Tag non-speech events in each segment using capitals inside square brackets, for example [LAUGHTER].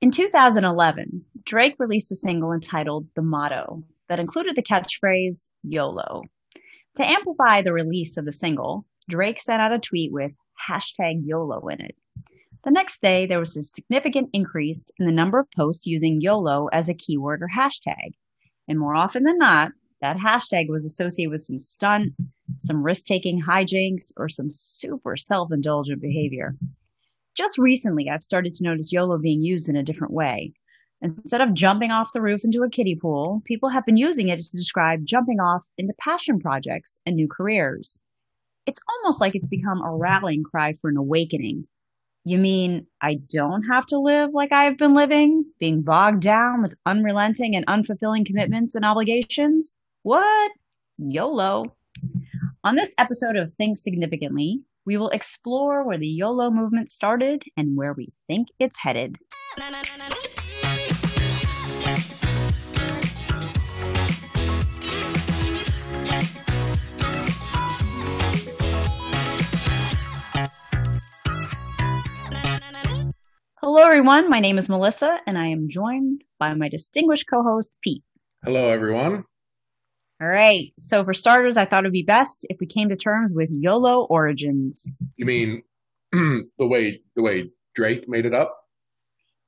In 2011, Drake released a single entitled The Motto that included the catchphrase YOLO. To amplify the release of the single, Drake sent out a tweet with hashtag YOLO in it. The next day, there was a significant increase in the number of posts using YOLO as a keyword or hashtag. And more often than not, that hashtag was associated with some stunt, some risk taking hijinks, or some super self indulgent behavior. Just recently, I've started to notice YOLO being used in a different way. Instead of jumping off the roof into a kiddie pool, people have been using it to describe jumping off into passion projects and new careers. It's almost like it's become a rallying cry for an awakening. You mean I don't have to live like I've been living, being bogged down with unrelenting and unfulfilling commitments and obligations? What? YOLO. On this episode of Think Significantly, we will explore where the YOLO movement started and where we think it's headed. Hello, everyone. My name is Melissa, and I am joined by my distinguished co host, Pete. Hello, everyone. All right. So, for starters, I thought it would be best if we came to terms with YOLO origins. You mean [CLEARS THROAT] the way the way Drake made it up?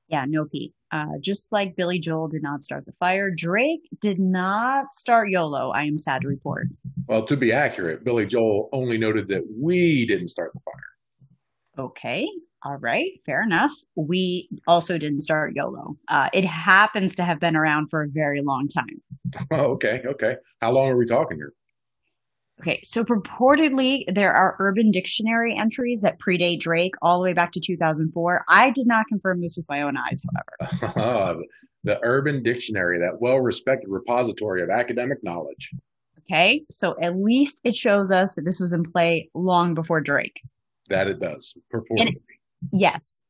Yeah, no, Pete. Uh, just like Billy Joel did not start the fire, Drake did not start YOLO. I am sad to report. Well, to be accurate, Billy Joel only noted that we didn't start the fire. Okay. All right, fair enough. We also didn't start YOLO. Uh, it happens to have been around for a very long time. [LAUGHS] Oh, okay, okay. How long are we talking here? Okay, so purportedly there are Urban Dictionary entries that predate Drake all the way back to 2004. I did not confirm this with my own eyes, however. [LAUGHS] the Urban Dictionary, that well respected repository of academic knowledge. Okay, so at least it shows us that this was in play long before Drake. That it does, purportedly. Yes.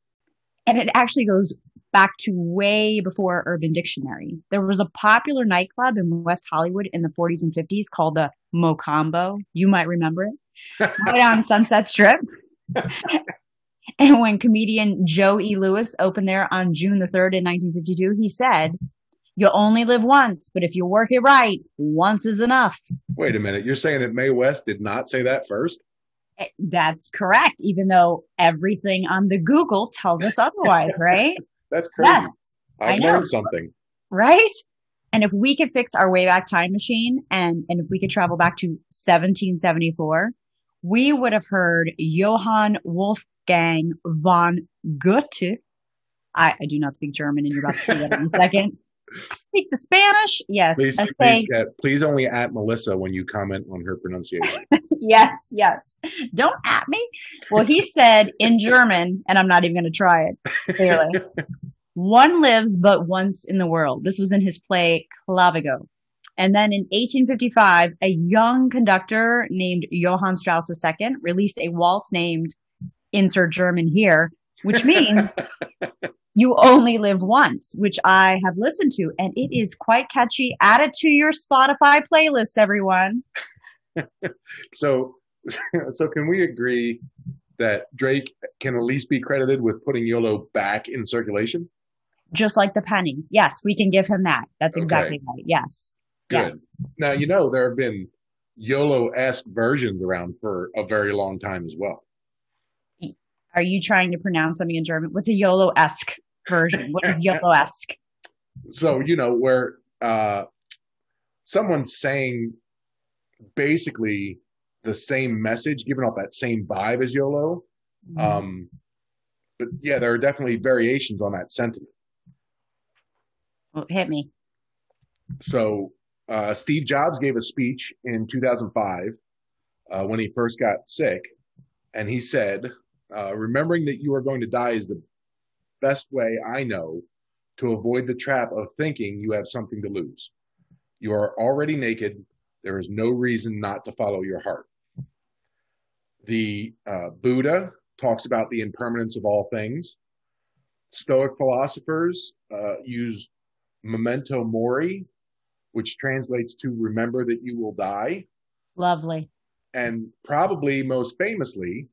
And it actually goes back to way before Urban Dictionary. There was a popular nightclub in West Hollywood in the 40s and 50s called the Mocambo. You might remember it. [LAUGHS] right on Sunset Strip. [LAUGHS] and when comedian Joe E. Lewis opened there on June the 3rd in 1952, he said, You only live once, but if you work it right, once is enough. Wait a minute. You're saying that Mae West did not say that first? That's correct, even though everything on the Google tells us otherwise, [LAUGHS] right? That's crazy. Yes, I've learned something. Right? And if we could fix our Wayback Time Machine and, and if we could travel back to 1774, we would have heard Johann Wolfgang von Goethe. I, I do not speak German, and you're about to see that in a second. [LAUGHS] Speak the Spanish? Yes. Please, please, uh, please only at Melissa when you comment on her pronunciation. [LAUGHS] yes, yes. Don't at me. Well, he said in German, and I'm not even going to try it, clearly. [LAUGHS] One lives but once in the world. This was in his play Clavigo. And then in 1855, a young conductor named Johann Strauss II released a waltz named Insert German here, which means [LAUGHS] you only live once, which I have listened to, and it is quite catchy. Add it to your Spotify playlist, everyone. [LAUGHS] so, [LAUGHS] so can we agree that Drake can at least be credited with putting YOLO back in circulation? Just like the penny. Yes, we can give him that. That's exactly right. Yes. Good. Yes. Now, you know, there have been YOLO esque versions around for a very long time as well. Are you trying to pronounce something in German? What's a YOLO esque version? What is [LAUGHS] YOLO esque? So, you know, where uh, someone's saying basically the same message, giving off that same vibe as YOLO. Mm-hmm. Um, but yeah, there are definitely variations on that sentiment. Well, hit me. So, uh, Steve Jobs gave a speech in 2005 uh, when he first got sick, and he said, uh, "Remembering that you are going to die is the best way I know to avoid the trap of thinking you have something to lose. You are already naked. There is no reason not to follow your heart. The uh, Buddha talks about the impermanence of all things. Stoic philosophers uh, use memento mori, which translates to remember that you will die. Lovely. And probably most famously,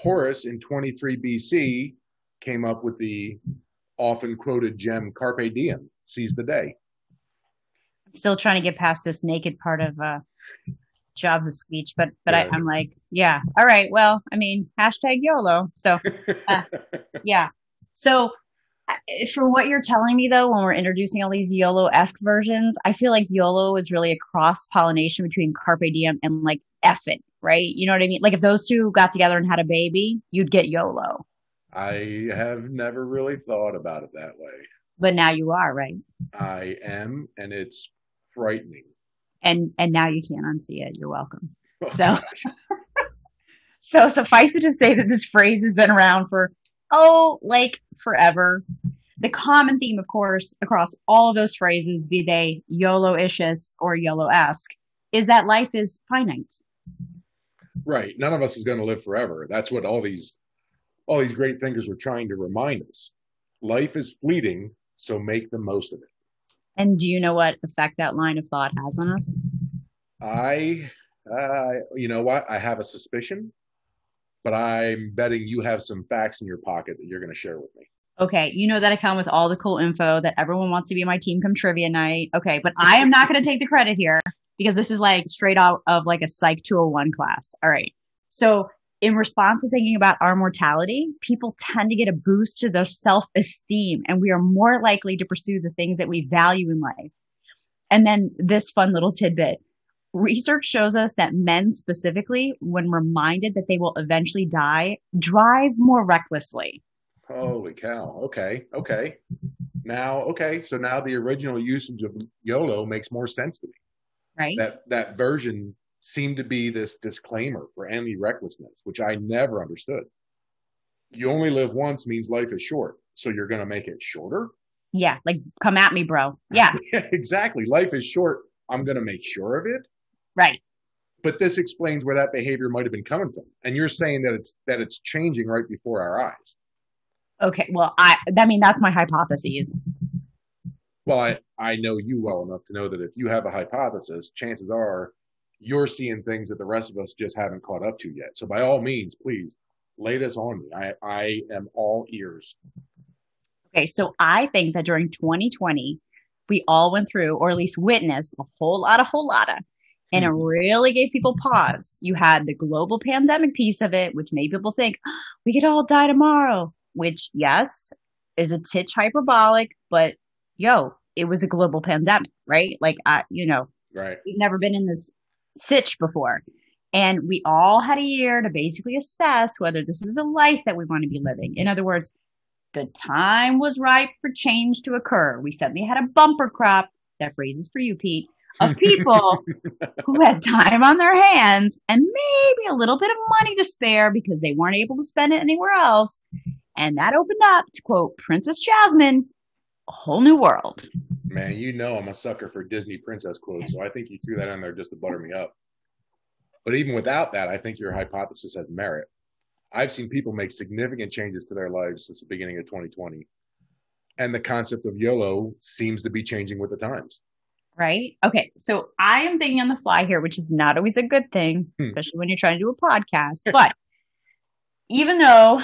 Horace in 23 BC came up with the often quoted gem carpe diem, seize the day. I'm still trying to get past this naked part of uh, Jobs' speech, but but yeah. I, am like, yeah, all right. Well, I mean, hashtag YOLO. So, uh, [LAUGHS] yeah. So, uh, for what you're telling me though, when we're introducing all these YOLO esque versions, I feel like YOLO is really a cross pollination between Carpe Diem and like effing, right? You know what I mean? Like if those two got together and had a baby, you'd get YOLO. I have never really thought about it that way. But now you are, right? I am, and it's frightening. And and now you can't unsee it. You're welcome. Oh, so [LAUGHS] so suffice it to say that this phrase has been around for oh, like forever. The common theme, of course, across all of those phrases, be they YOLO-ishous or YOLO-esque, is that life is finite. Right. None of us is going to live forever. That's what all these all these great thinkers were trying to remind us. Life is fleeting, so make the most of it. And do you know what effect that line of thought has on us? I, uh, you know what? I have a suspicion, but I'm betting you have some facts in your pocket that you're going to share with me. Okay, you know that I come with all the cool info that everyone wants to be my team come trivia night. Okay, but I am not going to take the credit here because this is like straight out of like a Psych 201 class. All right. So in response to thinking about our mortality, people tend to get a boost to their self esteem and we are more likely to pursue the things that we value in life. And then this fun little tidbit. Research shows us that men specifically, when reminded that they will eventually die, drive more recklessly. Holy cow. Okay. Okay. Now, okay. So now the original usage of YOLO makes more sense to me. Right. That, that version seemed to be this disclaimer for any recklessness, which I never understood. You only live once means life is short. So you're going to make it shorter? Yeah. Like, come at me, bro. Yeah. [LAUGHS] yeah exactly. Life is short. I'm going to make sure of it. Right. But this explains where that behavior might have been coming from. And you're saying that it's, that it's changing right before our eyes. Okay. Well, I, I mean, that's my hypothesis. Well, I, I know you well enough to know that if you have a hypothesis, chances are you're seeing things that the rest of us just haven't caught up to yet. So by all means, please lay this on me. I, I am all ears. Okay, so I think that during 2020, we all went through, or at least witnessed, a whole lot, of whole lot of, and it hmm. really gave people pause. You had the global pandemic piece of it, which made people think oh, we could all die tomorrow, which, yes, is a titch hyperbolic, but yo, it was a global pandemic, right? Like, I, you know, right. we've never been in this sitch before. And we all had a year to basically assess whether this is the life that we want to be living. In other words, the time was ripe for change to occur. We suddenly had a bumper crop, that phrase is for you, Pete, of people [LAUGHS] who had time on their hands and maybe a little bit of money to spare because they weren't able to spend it anywhere else. And that opened up, to quote Princess Jasmine, a whole new world. Man, you know I'm a sucker for Disney princess quotes, so I think you threw that in there just to butter me up. But even without that, I think your hypothesis has merit. I've seen people make significant changes to their lives since the beginning of 2020. And the concept of YOLO seems to be changing with the times. Right. Okay. So I am thinking on the fly here, which is not always a good thing, hmm. especially when you're trying to do a podcast. [LAUGHS] But even though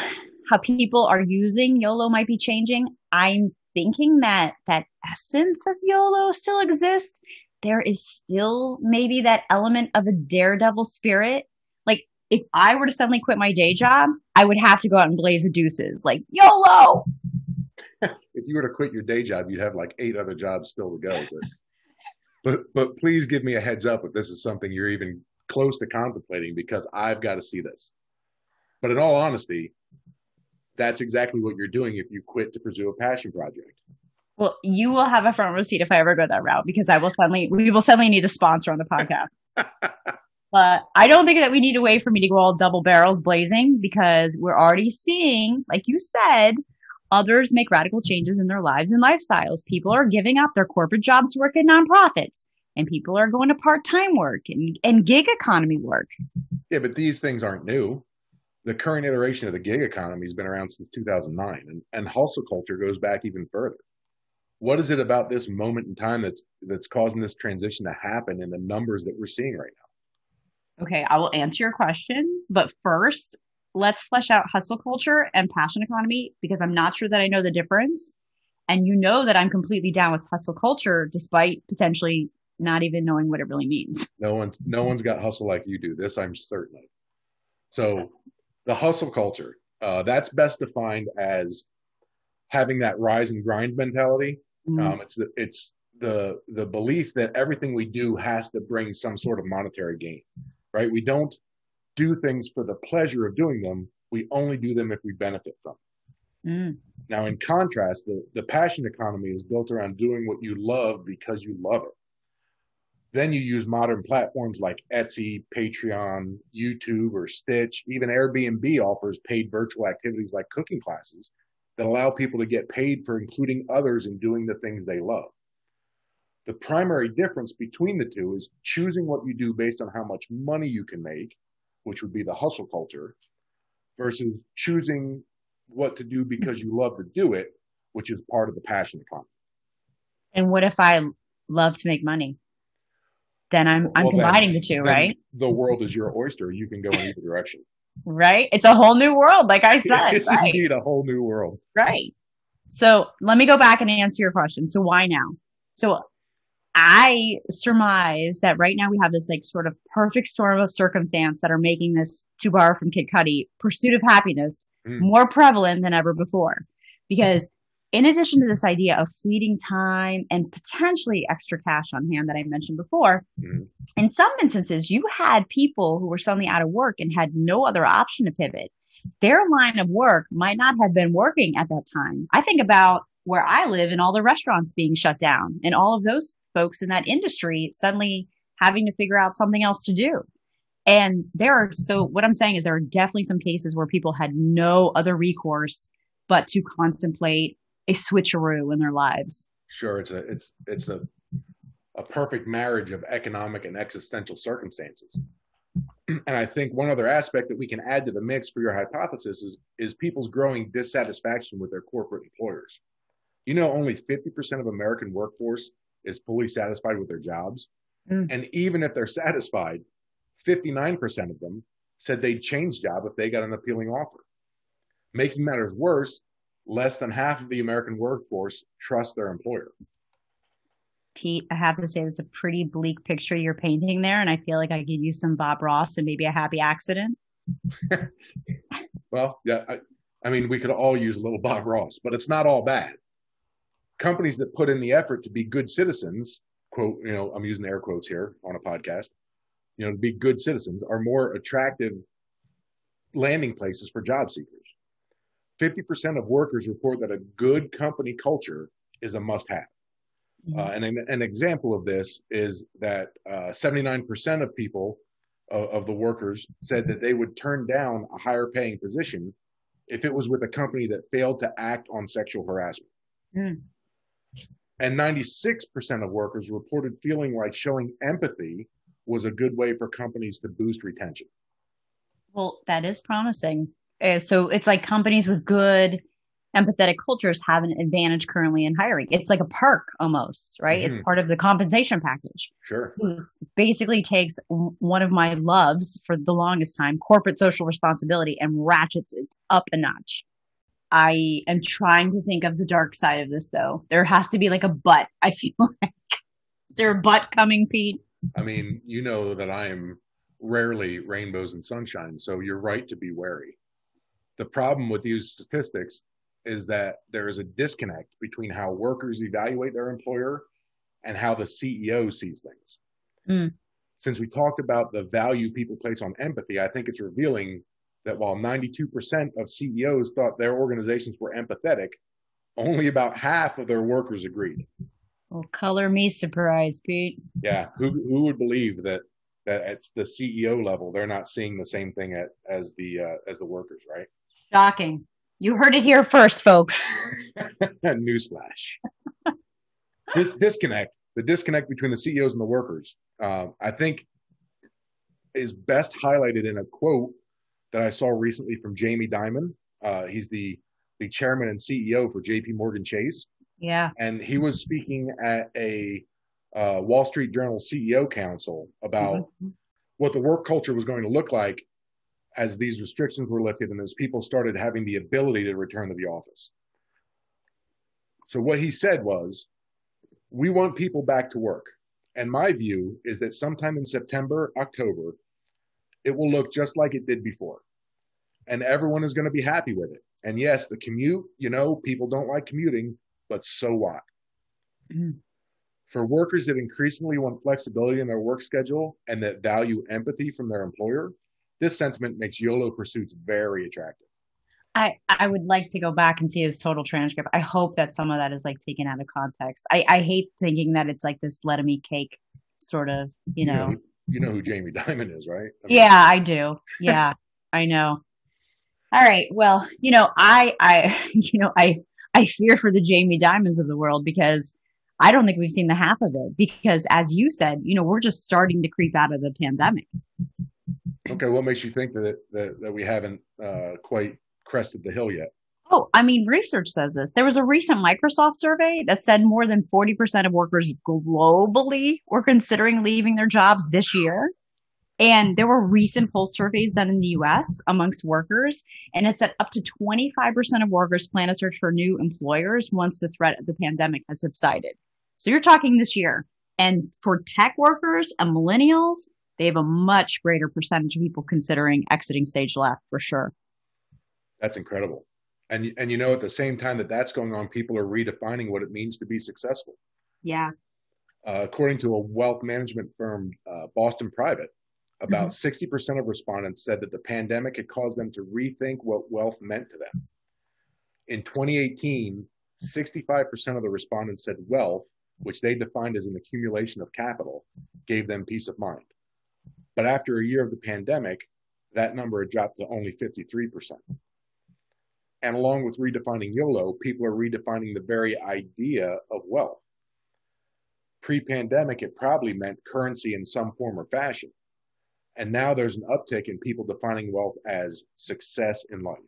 how people are using YOLO might be changing, I'm thinking that that essence of YOLO still exists, there is still maybe that element of a daredevil spirit. Like if I were to suddenly quit my day job, I would have to go out and blaze the deuces, like YOLO. [LAUGHS] if you were to quit your day job, you'd have like eight other jobs still to go. But, but, but please give me a heads up if this is something you're even close to contemplating because I've got to see this. But in all honesty, that's exactly what you're doing if you quit to pursue a passion project. Well, you will have a front row seat if I ever go that route because I will suddenly we will suddenly need a sponsor on the podcast. [LAUGHS] but I don't think that we need a way for me to go all double barrels blazing because we're already seeing, like you said, others make radical changes in their lives and lifestyles. People are giving up their corporate jobs to work in nonprofits and people are going to part-time work and, and gig economy work. Yeah, but these things aren't new the current iteration of the gig economy has been around since 2009 and, and hustle culture goes back even further what is it about this moment in time that's that's causing this transition to happen and the numbers that we're seeing right now okay i will answer your question but first let's flesh out hustle culture and passion economy because i'm not sure that i know the difference And you know that I'm completely down with hustle culture despite potentially not even knowing what it really means. No one, no one's got hustle like you do. This I'm certain of. So, the hustle culture uh, that's best defined as having that rise and grind mentality. Mm-hmm. Um, it's the, it's the the belief that everything we do has to bring some sort of monetary gain, right? We don't do things for the pleasure of doing them. We only do them if we benefit from. Mm. Now, in contrast, the, the passion economy is built around doing what you love because you love it. Then you use modern platforms like Etsy, Patreon, YouTube, or Stitch. Even Airbnb offers paid virtual activities like cooking classes that allow people to get paid for including others in doing the things they love. The primary difference between the two is choosing what you do based on how much money you can make, which would be the hustle culture, versus choosing what to do because you love to do it, which is part of the passion economy. And what if I love to make money? Then I'm I'm combining then, the two, right? The world is your oyster. You can go in either direction. Right? It's a whole new world, like I said. [LAUGHS] it's right? indeed a whole new world. Right. So let me go back and answer your question. So why now? So I surmise that right now we have this like sort of perfect storm of circumstance that are making this, to borrow from Kid Cudi, pursuit of happiness mm. more prevalent than ever before. Because in addition to this idea of fleeting time and potentially extra cash on hand that I mentioned before, mm-hmm. in some instances, you had people who were suddenly out of work and had no other option to pivot. Their line of work might not have been working at that time. I think about where I live and all the restaurants being shut down and all of those folks in that industry suddenly having to figure out something else to do. And there are, so what I'm saying is there are definitely some cases where people had no other recourse but to contemplate a switcheroo in their lives. Sure, it's a it's it's a a perfect marriage of economic and existential circumstances. And I think one other aspect that we can add to the mix for your hypothesis is, is people's growing dissatisfaction with their corporate employers. You know, only 50% of American workforce is fully satisfied with their jobs. Mm. And even if they're satisfied, 59% of them said they'd change job if they got an appealing offer. Making matters worse, less than half of the American workforce trust their employer. Pete, I have to say that's a pretty bleak picture you're painting there, and I feel like I could use some Bob Ross and maybe a happy accident. [LAUGHS] well, yeah, I, I mean, we could all use a little Bob Ross, but it's not all bad. Companies that put in the effort to be good citizens, quote, you know, I'm using air quotes here on a podcast, you know, to be good citizens are more attractive landing places for job seekers. 50% of workers report that a good company culture is a must have. Mm-hmm. Uh, and an, an, example of this is that uh, 79% of people, uh, of the workers, said that they would turn down a higher paying position if it was with a company that failed to act on sexual harassment. Mm. And 96% of workers reported feeling like showing empathy was a good way for companies to boost retention. Well, that is promising. Uh, so it's like companies with good empathetic cultures have an advantage currently in hiring. It's like a perk almost, right? Mm-hmm. It's part of the compensation package. Sure. This basically takes one of my loves for the longest time, corporate social responsibility, and ratchets it up a notch. I am trying to think of the dark side of this though. There has to be like a butt. I feel [LAUGHS] like is there a butt coming, Pete? I mean, you know that I am rarely rainbows and sunshine, so you're right to be wary. The problem with these statistics is that there is a disconnect between how workers evaluate their employer and how the CEO sees things. Mm. Since we talked about the value people place on empathy, I think it's revealing that while 92% of CEOs thought their organizations were empathetic, only about half of their workers agreed. Well, color me surprised, Pete. Yeah, who who would believe that that at the CEO level they're not seeing the same thing at, as the uh, as the workers, right? Shocking. You heard it here first, folks. [LAUGHS] Newsflash. this disconnect, the disconnect between the CEOs and the workers, uh, I think is best highlighted in a quote that I saw recently from Jamie Dimon. Uh, he's the, the chairman and CEO for JP Morgan Chase. Yeah. And he was speaking at a uh, Wall Street Journal CEO Council about mm-hmm. what the work culture was going to look like as these restrictions were lifted and as people started having the ability to return to the office. So what he said was, we want people back to work. And my view is that sometime in September, October, it will look just like it did before. And everyone is going to be happy with it. And yes, the commute, you know, people don't like commuting, but so what? Mm-hmm. For workers that increasingly want flexibility in their work schedule and that value empathy from their employer, this sentiment makes YOLO pursuits very attractive. I, I would like to go back and see his total transcript. I hope that some of that is like taken out of context. I, I hate thinking that it's like this let eat cake sort of, you know. You know, you know who Jamie [LAUGHS] Dimon is, right? I mean, yeah, I do. Yeah, I know. All right. Well, you know, I, I, [LAUGHS] you know, I, I fear for the Jamie Dimons of the world because I don't think we've seen the half of it because as you said, you know, we're just starting to creep out of the pandemic. Okay. What makes you think that, that, that we haven't uh, quite crested the hill yet? Oh, I mean, research says this. There was a recent Microsoft survey that said more than 40% of workers globally were considering leaving their jobs this year. And there were recent poll surveys done in the US amongst workers, and it said up to 25% of workers plan to search for new employers once the threat of the pandemic has subsided. So you're talking this year. And for tech workers and millennials, they have a much greater percentage of people considering exiting stage left for sure. That's incredible. And, and you know, at the same time that that's going on, people are redefining what it means to be successful. Yeah. Uh, according to a wealth management firm, uh, Boston Private, about mm-hmm. 60% of respondents said that the pandemic had caused them to rethink what wealth meant to them. In 2018, 65% of the respondents said wealth, which they defined as an accumulation of capital, gave them peace of mind. But after a year of the pandemic, that number had dropped to only 53%. And along with redefining YOLO, people are redefining the very idea of wealth. Pre pandemic, it probably meant currency in some form or fashion. And now there's an uptick in people defining wealth as success in life.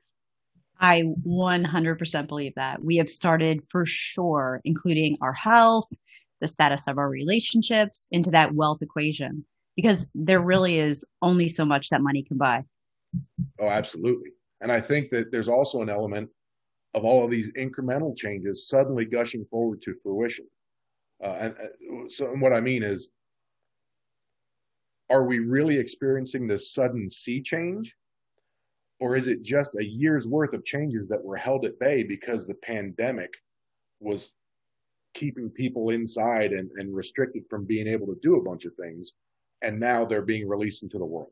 I 100% believe that. We have started for sure, including our health, the status of our relationships into that wealth equation because there really is only so much that money can buy. Oh, absolutely. And I think that there's also an element of all of these incremental changes suddenly gushing forward to fruition. Uh, and uh, so and what I mean is are we really experiencing this sudden sea change? Or is it just a year's worth of changes that were held at bay because the pandemic was keeping people inside and, and restricted from being able to do a bunch of things? And now they're being released into the world.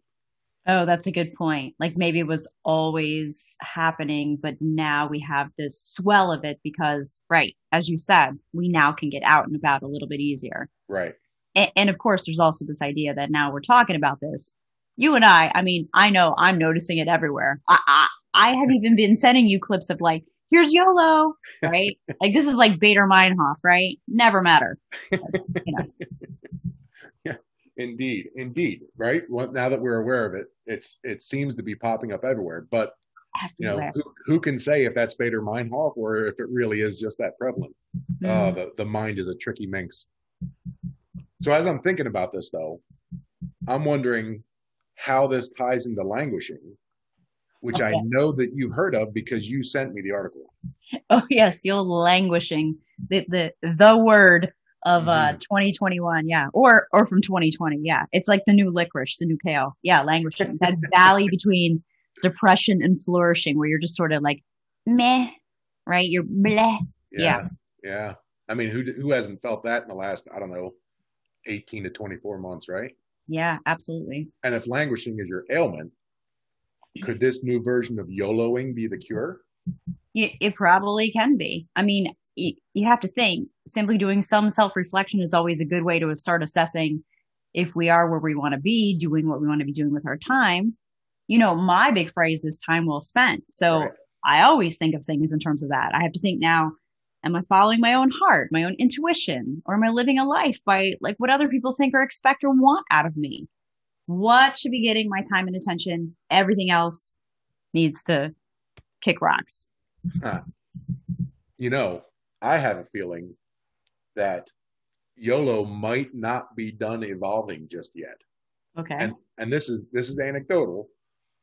Oh, that's a good point. Like maybe it was always happening, but now we have this swell of it because, right, as you said, we now can get out and about a little bit easier. Right and, and of course, there's also this idea that now we're talking about this. You and I, I mean, I know I'm noticing it everywhere. I, I, I have even been sending you clips of like, here's YOLO, right? [LAUGHS] like this is like Baader Meinhof, right? Never matter. [LAUGHS] you know. Yeah, indeed, indeed, right? Well, now that we're aware of it, it's it seems to be popping up everywhere. But you know, who, who can say if that's Baader Meinhof or if it really is just that prevalent? Mm-hmm. Uh, the the mind is a tricky minx. So as I'm thinking about this though, I'm wondering how this ties into languishing, which okay. I know that you've heard of because you sent me the article. Oh yes, the old languishing, the the the word of uh mm-hmm. 2021, yeah, or or from 2020, yeah. It's like the new licorice, the new kale, yeah, languishing. that [LAUGHS] valley between depression and flourishing, where you're just sort of like meh, right? You're bleh, yeah, yeah. yeah. I mean, who who hasn't felt that in the last I don't know 18 to 24 months, right? Yeah, absolutely. And if languishing is your ailment, could this new version of YOLOing be the cure? It probably can be. I mean, you have to think simply doing some self reflection is always a good way to start assessing if we are where we want to be, doing what we want to be doing with our time. You know, my big phrase is time well spent. So right. I always think of things in terms of that. I have to think now, Am I following my own heart, my own intuition? Or am I living a life by like what other people think or expect or want out of me? What should be getting my time and attention? Everything else needs to kick rocks. Huh. You know, I have a feeling that YOLO might not be done evolving just yet. Okay. And and this is this is anecdotal.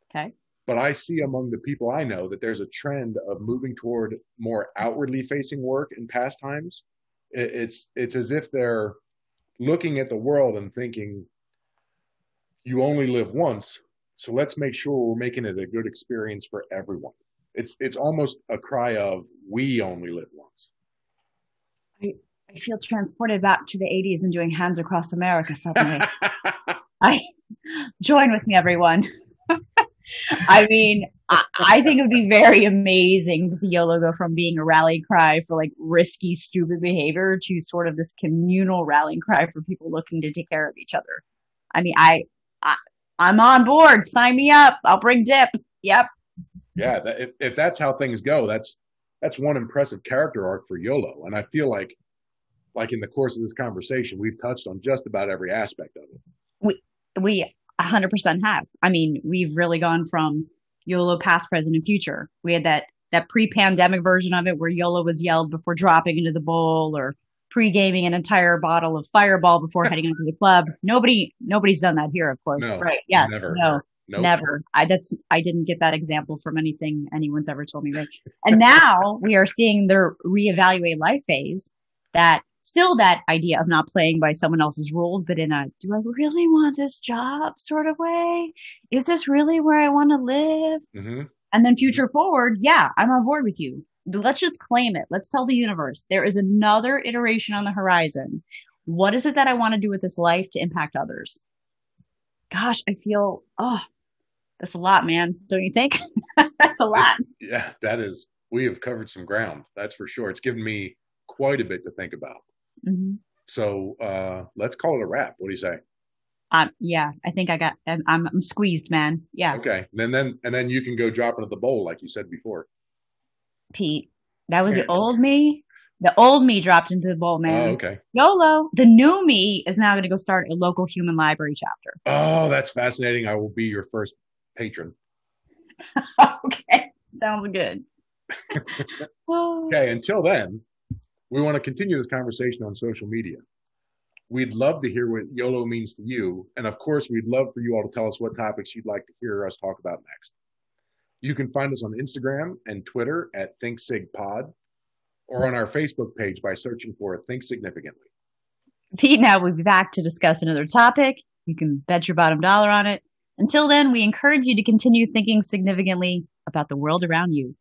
Okay. but I see among the people I know that there's a trend of moving toward more outwardly facing work and pastimes. It's it's as if they're looking at the world and thinking, "You only live once, so let's make sure we're making it a good experience for everyone." It's it's almost a cry of "We only live once." I, feel transported back to the 80s and doing hands across America suddenly. [LAUGHS] I join with me, everyone. [LAUGHS] I mean, I, I, think it would be very amazing to see YOLO go from being a rally cry for like risky, stupid behavior to sort of this communal rallying cry for people looking to take care of each other. I mean, I, I I'm on board. Sign me up. I'll bring dip. Yep. Yeah, if, if that's how things go, that's that's one impressive character arc for YOLO, and I feel like, like in the course of this conversation, we've touched on just about every aspect of it. We we 100% have. I mean, we've really gone from YOLO past, present, and future. We had that that pre-pandemic version of it where YOLO was yelled before dropping into the bowl or pre-gaming an entire bottle of Fireball before [LAUGHS] heading into the club. Nobody nobody's done that here, of course. No, right? Yes. Never. No. Nope. Never. I that's I didn't get that example from anything anyone's ever told me. Right? And now we are seeing their reevaluate life phase that still that idea of not playing by someone else's rules, but in a do I really want this job sort of way? Is this really where I want to live? Mm-hmm. And then future forward, yeah, I'm on board with you. Let's just claim it. Let's tell the universe there is another iteration on the horizon. What is it that I want to do with this life to impact others? Gosh, I feel, oh, that's a lot, man. Don't you think? [LAUGHS] that's a lot. It's, yeah, that is, we have covered some ground. That's for sure. It's given me quite a bit to think about. Mm-hmm. So uh, let's call it a wrap. What do you say? Um, yeah, I think I got. I'm, I'm squeezed, man. Yeah. Okay, and then and then you can go drop into the bowl like you said before. Pete, that was the old me. The old me dropped into the bowl, man. Oh, okay. YOLO. The new me is now going to go start a local human library chapter. Oh, that's fascinating. I will be your first patron. [LAUGHS] okay, sounds good. [LAUGHS] [LAUGHS] okay, until then, we want to continue this conversation on social media. We'd love to hear what YOLO means to you. And of course, we'd love for you all to tell us what topics you'd like to hear us talk about next. You can find us on Instagram and Twitter at ThinkSigPod or on our Facebook page by searching for Think Significantly. Pete and I will be back to discuss another topic. You can bet your bottom dollar on it. Until then, we encourage you to continue thinking significantly about the world around you.